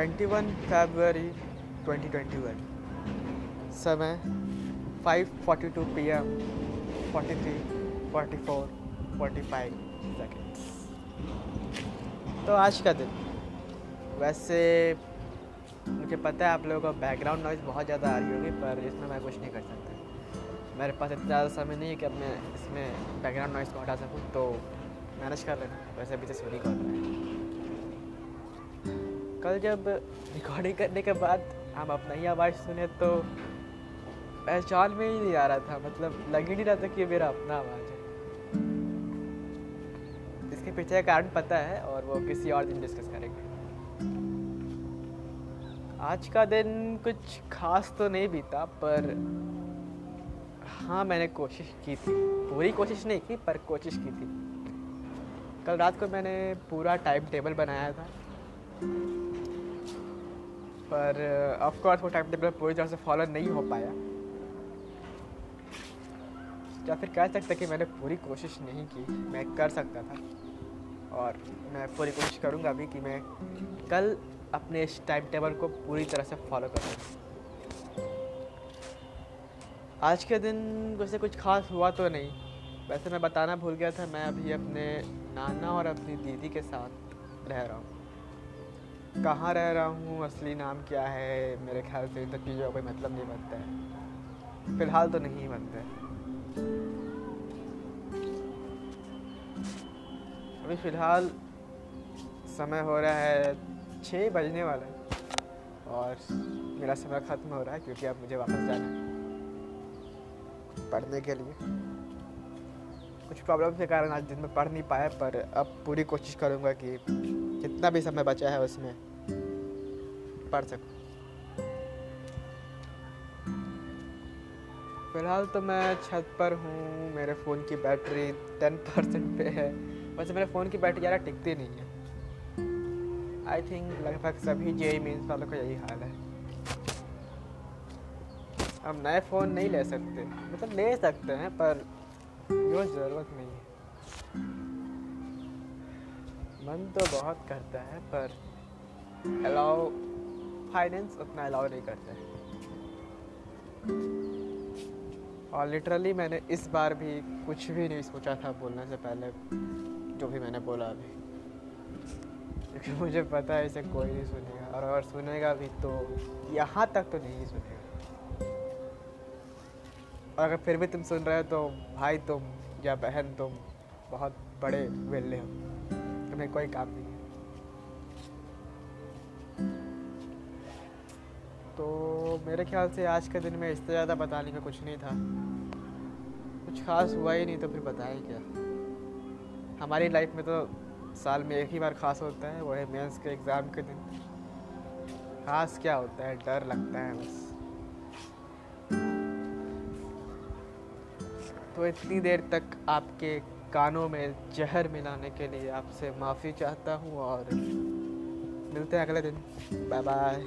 21 फरवरी 2021 समय 5:42 PM 43 44 45 seconds तो आज का दिन। वैसे, मुझे पता है आप लोगों को बैकग्राउंड नॉइज़ बहुत ज़्यादा आ रही होगी, पर इसमें मैं कुछ नहीं कर सकता। मेरे पास इतना ज़्यादा समय नहीं है कि अब मैं इसमें बैकग्राउंड नॉइज़ को हटा सकूँ तो मैनेज कर लेना। वैसे अभी से सोनी कर रहा है। कल जब रिकॉर्डिंग करने के बाद हम अपना ही आवाज़ सुने तो पहचान में ही नहीं आ रहा था मतलब लग ही नहीं रहा था कि मेरा अपना आवाज़ है। इसके पीछे का कारण पता है और वो किसी और दिन डिस्कस करेंगे। आज का दिन कुछ खास तो नहीं बीता, पर हाँ मैंने कोशिश की थी। पूरी कोशिश नहीं की, पर कोशिश की थी। कल रात को मैंने पूरा टाइम टेबल बनाया था। पर ऑफ़ कोर्स वो टाइम टेबल पूरी तरह से फॉलो नहीं हो पाया। या फिर कह सकते कि मैंने पूरी कोशिश नहीं की, मैं कर सकता था। और मैं पूरी कोशिश करूँगा अभी कि मैं कल अपने इस टाइम टेबल को पूरी तरह से फॉलो कर आज के दिन वैसे कुछ खास हुआ तो नहीं। वैसे मैं बताना भूल गया था, मैं अभी अपने नाना और अपनी दीदी के साथ रह रहा हूँ। कहाँ रह रहा हूँ? असली नाम क्या है? मेरे ख्याल से इन सब चीज़ों का कोई मतलब नहीं बनता है। फ़िलहाल तो नहीं बनता है। अभी फ़िलहाल समय हो रहा है छः बजने वाला है और मेरा समय ख़त्म हो रहा है क्योंकि अब मुझे वापस जाना है पढ़ने के लिए। कुछ प्रॉब्लम के कारण आज दिन में पढ़ नहीं पाया, पर अब पूरी कोशिश करूँगा कि जितना भी समय बचा है उसमें, पढ़ सकूँ। फ़िलहाल तो मैं छत पर हूँ, मेरे फ़ोन की बैटरी टेन परसेंट पे है। वैसे मेरे फ़ोन की बैटरी ज़्यादा टिकती नहीं है। आई थिंक लगभग सभी जे मीन्स वालों का यही हाल है। हम नए फ़ोन नहीं ले सकते। मतलब ले सकते हैं, पर जो ज़रूरत नहीं है। मन तो बहुत करता है, पर अलाउ फाइनेंस उतना अलाउ नहीं करता है। और लिटरली मैंने इस बार भी कुछ भी नहीं सोचा था बोलने से पहले, जो भी मैंने बोला अभी। क्योंकि मुझे पता है इसे कोई नहीं सुनेगा, और अगर सुनेगा भी तो यहाँ तक तो नहीं सुनेगा। और अगर फिर भी तुम सुन रहे हो तो भाई तुम या बहन तुम बहुत बड़े वेले हो। तुम्हें कोई काम नहीं है। तो मेरे ख्याल से आज के दिन में इससे ज़्यादा बताने का कुछ नहीं था। कुछ खास हुआ ही नहीं तो फिर बताएँ क्या? हमारी लाइफ में तो साल में एक ही बार खास होता है, वो है मेंस के एग्ज़ाम के दिन। खास क्या होता है? डर लगता है बस। तो इतनी देर तक आपके कानों में जहर मिलाने के लिए आपसे माफ़ी चाहता हूँ और मिलते हैं अगले दिन। Bye bye